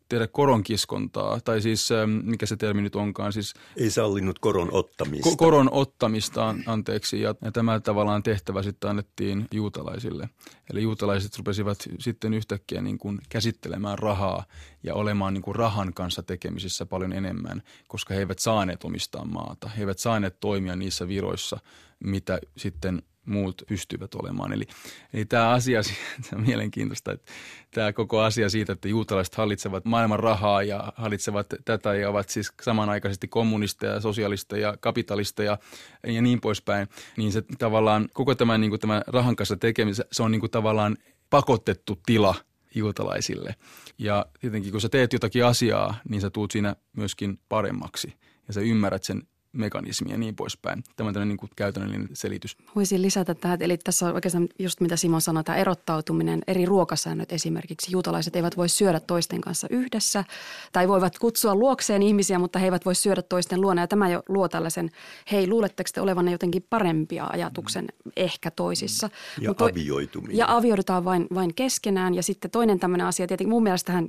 D: tehdä koronkiskontaa, tai siis mikä se termi nyt onkaan. Siis,
B: Ei sallinut koron ottamista. Ko-
D: koron ottamista, anteeksi, ja, ja tämä tavallaan tehtävä sitten annettiin juutalaisille. Eli juutalaiset rupesivat sitten yhtäkkiä niin kuin käsittelemään rahaa ja olemaan niin kuin rahan kanssa tekemisissä paljon enemmän, koska he eivät saaneet omistaa maata. He eivät saaneet toimia niissä viroissa, mitä sitten – muut pystyvät olemaan. Eli, eli tämä asia, se on mielenkiintoista, että tämä koko asia siitä, että juutalaiset hallitsevat maailman rahaa ja hallitsevat tätä ja ovat siis samanaikaisesti kommunisteja, sosialisteja, kapitalisteja ja niin poispäin, niin se tavallaan koko tämä, niin kuin tämä rahan kanssa tekemisen, se on niin kuin tavallaan pakotettu tila juutalaisille. Ja tietenkin kun sä teet jotakin asiaa, niin sä tuut siinä myöskin paremmaksi ja sä ymmärrät sen mekanismi ja niin poispäin. Tämä on tämmöinen niin käytännöllinen selitys.
C: Voisin lisätä tähän, eli tässä on oikeastaan just mitä Simon sanoi, tämä erottautuminen, eri ruokasäännöt esimerkiksi. Juutalaiset eivät voi syödä toisten kanssa yhdessä tai voivat kutsua luokseen ihmisiä, mutta he eivät voi syödä toisten luona. Ja tämä jo luo tällaisen, hei luuletteko te olevanne jotenkin parempia ajatuksen ehkä toisissa.
B: Ja mutta, avioituminen.
C: Ja avioidutaan vain, vain keskenään. Ja sitten toinen tämmöinen asia, tietenkin mun mielestä tähän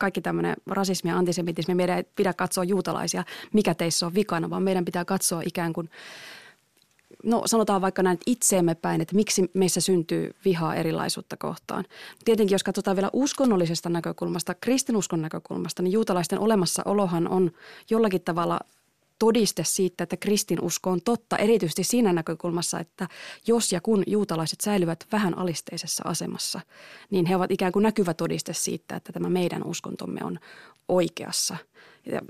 C: kaikki tämmöinen rasismi ja antisemitismi, meidän ei pidä katsoa juutalaisia, mikä teissä on vikana, vaan meidän pitää katsoa ikään kuin no sanotaan vaikka näin itseemme päin, että miksi meissä syntyy vihaa erilaisuutta kohtaan. Tietenkin jos katsotaan vielä uskonnollisesta näkökulmasta, kristinuskon näkökulmasta, niin juutalaisten olemassaolohan on jollakin tavalla todiste siitä, että kristinusko on totta, erityisesti siinä näkökulmassa, että jos ja kun juutalaiset säilyvät vähän alisteisessa asemassa, niin he ovat ikään kuin näkyvä todiste siitä, että tämä meidän uskontomme on oikeassa. Ja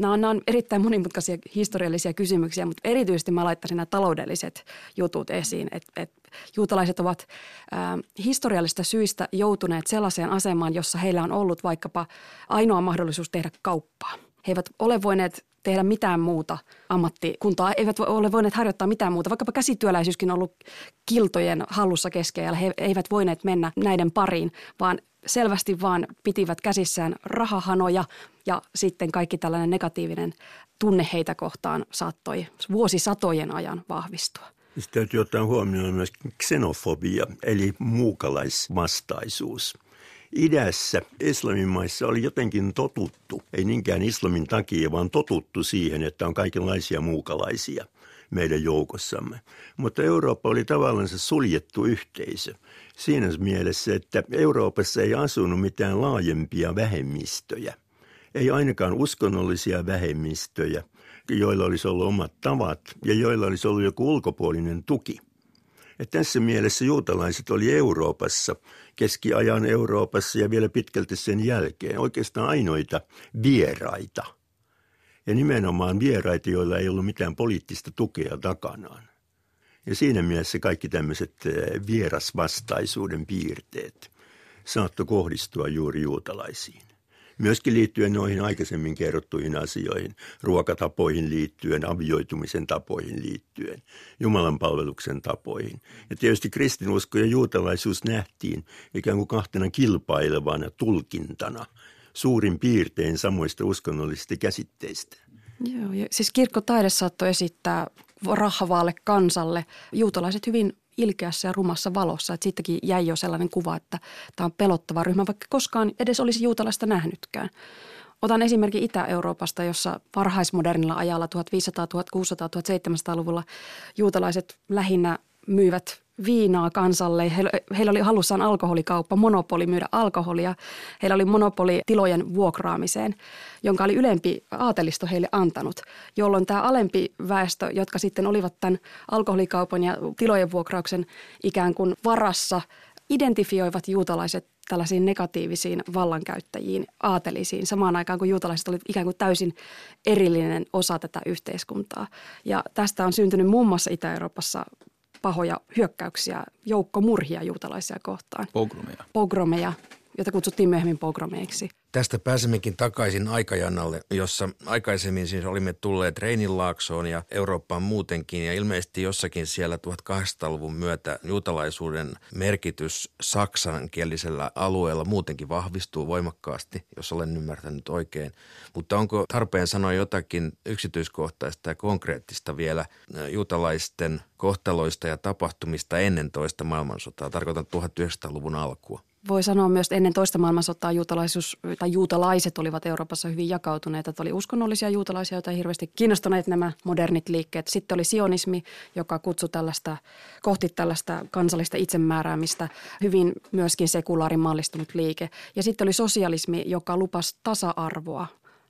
C: nämä, on, nämä on erittäin monimutkaisia historiallisia kysymyksiä, mutta erityisesti mä laittaisin nämä taloudelliset jutut esiin. Että et juutalaiset ovat ä, historiallisista syistä joutuneet sellaiseen asemaan, jossa heillä on ollut vaikkapa ainoa mahdollisuus tehdä kauppaa. He eivät ole voineet tehdä mitään muuta ammattikuntaa, eivät ole voineet harjoittaa mitään muuta. Vaikkapa käsityöläisyyskin on ollut kiltojen hallussa keskellä, he eivät voineet mennä näiden pariin, vaan selvästi vaan pitivät käsissään rahahanoja ja sitten kaikki tällainen negatiivinen tunne heitä kohtaan saattoi vuosisatojen ajan vahvistua.
B: Sitten täytyy ottaa huomioon myös xenofobia, eli muukalaisvastaisuus – idässä islamin maissa oli jotenkin totuttu, ei niinkään islamin takia, vaan totuttu siihen, että on kaikenlaisia muukalaisia meidän joukossamme. Mutta Eurooppa oli tavallaan se suljettu yhteisö siinä mielessä, että Euroopassa ei asunut mitään laajempia vähemmistöjä. Ei ainakaan uskonnollisia vähemmistöjä, joilla olisi ollut omat tavat ja joilla olisi ollut joku ulkopuolinen tuki – että tässä mielessä juutalaiset oli Euroopassa, keskiajan Euroopassa ja vielä pitkälti sen jälkeen oikeastaan ainoita vieraita. Ja nimenomaan vieraita, joilla ei ollut mitään poliittista tukea takanaan. Ja siinä mielessä kaikki tämmöiset eh, vierasvastaisuuden piirteet saattoi kohdistua juuri juutalaisiin. Myöskin liittyen noihin aikaisemmin kerrottuihin asioihin, ruokatapoihin liittyen, avioitumisen tapoihin liittyen, Jumalan palveluksen tapoihin. Ja tietysti kristinusko ja juutalaisuus nähtiin ikään kuin kahtena kilpailevana tulkintana suurin piirtein samoista uskonnollisista käsitteistä.
C: Joo, ja siis kirkkotaide saattoi esittää rahavaalle kansalle juutalaiset hyvin ilkeässä ja rumassa valossa. Että siitäkin jäi jo sellainen kuva, että tämä on pelottava ryhmä, vaikka koskaan edes olisi juutalaista nähnytkään. Otan esimerkin Itä-Euroopasta, jossa varhaismodernilla ajalla 1500-, 1600-, 1700-luvulla juutalaiset lähinnä myivät viinaa kansalle. Heillä oli halussaan alkoholikauppa, monopoli myydä alkoholia. Heillä oli monopoli tilojen vuokraamiseen, jonka oli ylempi aatelisto heille antanut, jolloin tämä alempi väestö, jotka sitten olivat tämän alkoholikaupan ja tilojen vuokrauksen ikään kuin varassa, identifioivat juutalaiset tällaisiin negatiivisiin vallankäyttäjiin, aatelisiin, samaan aikaan kun juutalaiset olivat ikään kuin täysin erillinen osa tätä yhteiskuntaa. Ja tästä on syntynyt muun muassa Itä-Euroopassa pahoja hyökkäyksiä, joukko murhia juutalaisia kohtaan.
D: Pogromeja.
C: Pogromeja, jota kutsuttiin myöhemmin pogromeiksi.
A: Tästä pääsemmekin takaisin aikajannalle, jossa aikaisemmin siis olimme tulleet Reinillaaksoon ja Eurooppaan muutenkin. Ja ilmeisesti jossakin siellä 1800-luvun myötä juutalaisuuden merkitys saksankielisellä alueella muutenkin vahvistuu voimakkaasti, jos olen ymmärtänyt oikein. Mutta onko tarpeen sanoa jotakin yksityiskohtaista ja konkreettista vielä juutalaisten kohtaloista ja tapahtumista ennen toista maailmansotaa? Tarkoitan 1900-luvun alkua
C: voi sanoa myös, että ennen toista maailmansotaa juutalaisuus, tai juutalaiset olivat Euroopassa hyvin jakautuneita. Että oli uskonnollisia juutalaisia, joita hirveästi kiinnostuneet nämä modernit liikkeet. Sitten oli sionismi, joka kutsui tällaista, kohti tällaista kansallista itsemääräämistä, hyvin myöskin sekulaarin liike. Ja sitten oli sosialismi, joka lupasi tasa-arvoa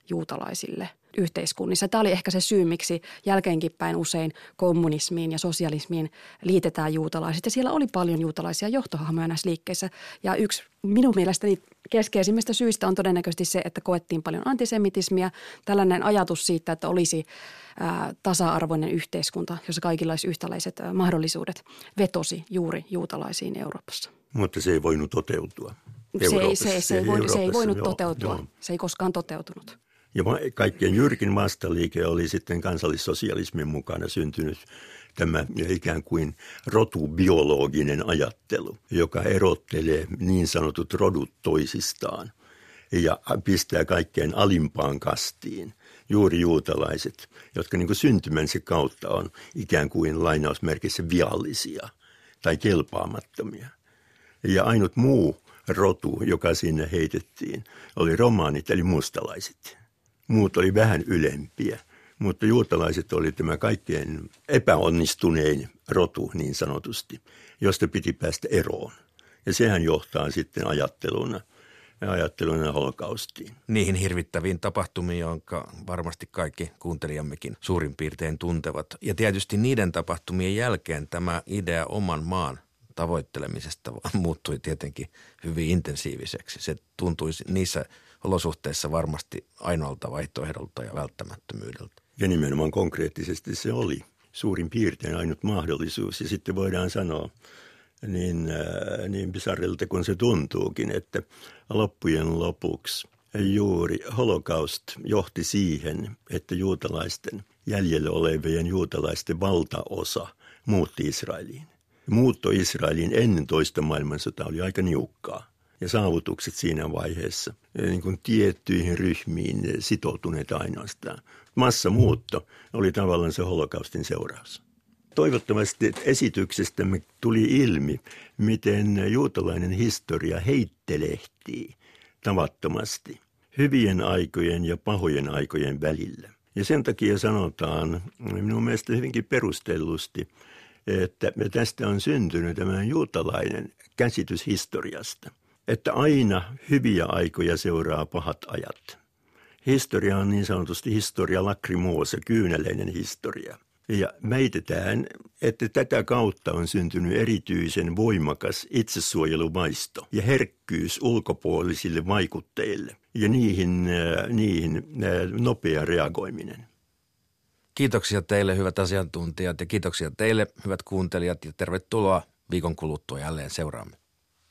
C: juutalaisille – yhteiskunnissa. Tämä oli ehkä se syy, miksi jälkeenkin päin usein kommunismiin ja sosialismiin liitetään juutalaiset. Ja siellä oli paljon juutalaisia johtohahmoja näissä liikkeissä. Ja yksi minun mielestäni keskeisimmistä syistä on todennäköisesti se, että koettiin paljon antisemitismiä. Tällainen ajatus siitä, että olisi ää, tasa-arvoinen yhteiskunta, jossa kaikilla olisi yhtäläiset ää, mahdollisuudet, vetosi juuri juutalaisiin Euroopassa.
B: Mutta se ei voinut toteutua.
C: Se ei, se, se, ei voinut, se ei voinut joo, toteutua. Joo. Se ei koskaan toteutunut.
B: Ja kaikkein jyrkin vastaliike oli sitten kansallissosialismin mukana syntynyt tämä ikään kuin rotubiologinen ajattelu, joka erottelee niin sanotut rodut toisistaan ja pistää kaikkein alimpaan kastiin juuri juutalaiset, jotka niin syntymänsä kautta on ikään kuin lainausmerkissä viallisia tai kelpaamattomia. Ja ainut muu rotu, joka sinne heitettiin, oli romaanit eli mustalaiset muut oli vähän ylempiä. Mutta juutalaiset oli tämä kaikkein epäonnistunein rotu niin sanotusti, josta piti päästä eroon. Ja sehän johtaa sitten ajatteluna ja ajatteluna holokaustiin.
A: Niihin hirvittäviin tapahtumiin, jonka varmasti kaikki kuuntelijammekin suurin piirtein tuntevat. Ja tietysti niiden tapahtumien jälkeen tämä idea oman maan tavoittelemisesta muuttui tietenkin hyvin intensiiviseksi. Se tuntui niissä olosuhteissa varmasti ainoalta vaihtoehdolta ja välttämättömyydeltä.
B: Ja nimenomaan konkreettisesti se oli suurin piirtein ainut mahdollisuus. Ja sitten voidaan sanoa, niin, äh, niin bisarrilta kuin se tuntuukin, että loppujen lopuksi juuri holokaust johti siihen, että juutalaisten jäljellä olevien juutalaisten valtaosa muutti Israeliin. Muutto Israeliin ennen toista maailmansotaa oli aika niukkaa ja saavutukset siinä vaiheessa niin kuin tiettyihin ryhmiin sitoutuneet ainoastaan. Massamuutto oli tavallaan se holokaustin seuraus. Toivottavasti esityksestämme tuli ilmi, miten juutalainen historia heittelehtii tavattomasti hyvien aikojen ja pahojen aikojen välillä. Ja sen takia sanotaan minun mielestä hyvinkin perustellusti, että tästä on syntynyt tämä juutalainen käsitys historiasta että aina hyviä aikoja seuraa pahat ajat. Historia on niin sanotusti historia lakrimoose, kyyneleinen historia. Ja väitetään, että tätä kautta on syntynyt erityisen voimakas itsesuojelumaisto ja herkkyys ulkopuolisille vaikutteille ja niihin, äh, niihin äh, nopea reagoiminen.
A: Kiitoksia teille hyvät asiantuntijat ja kiitoksia teille hyvät kuuntelijat ja tervetuloa viikon kuluttua jälleen seuraamme.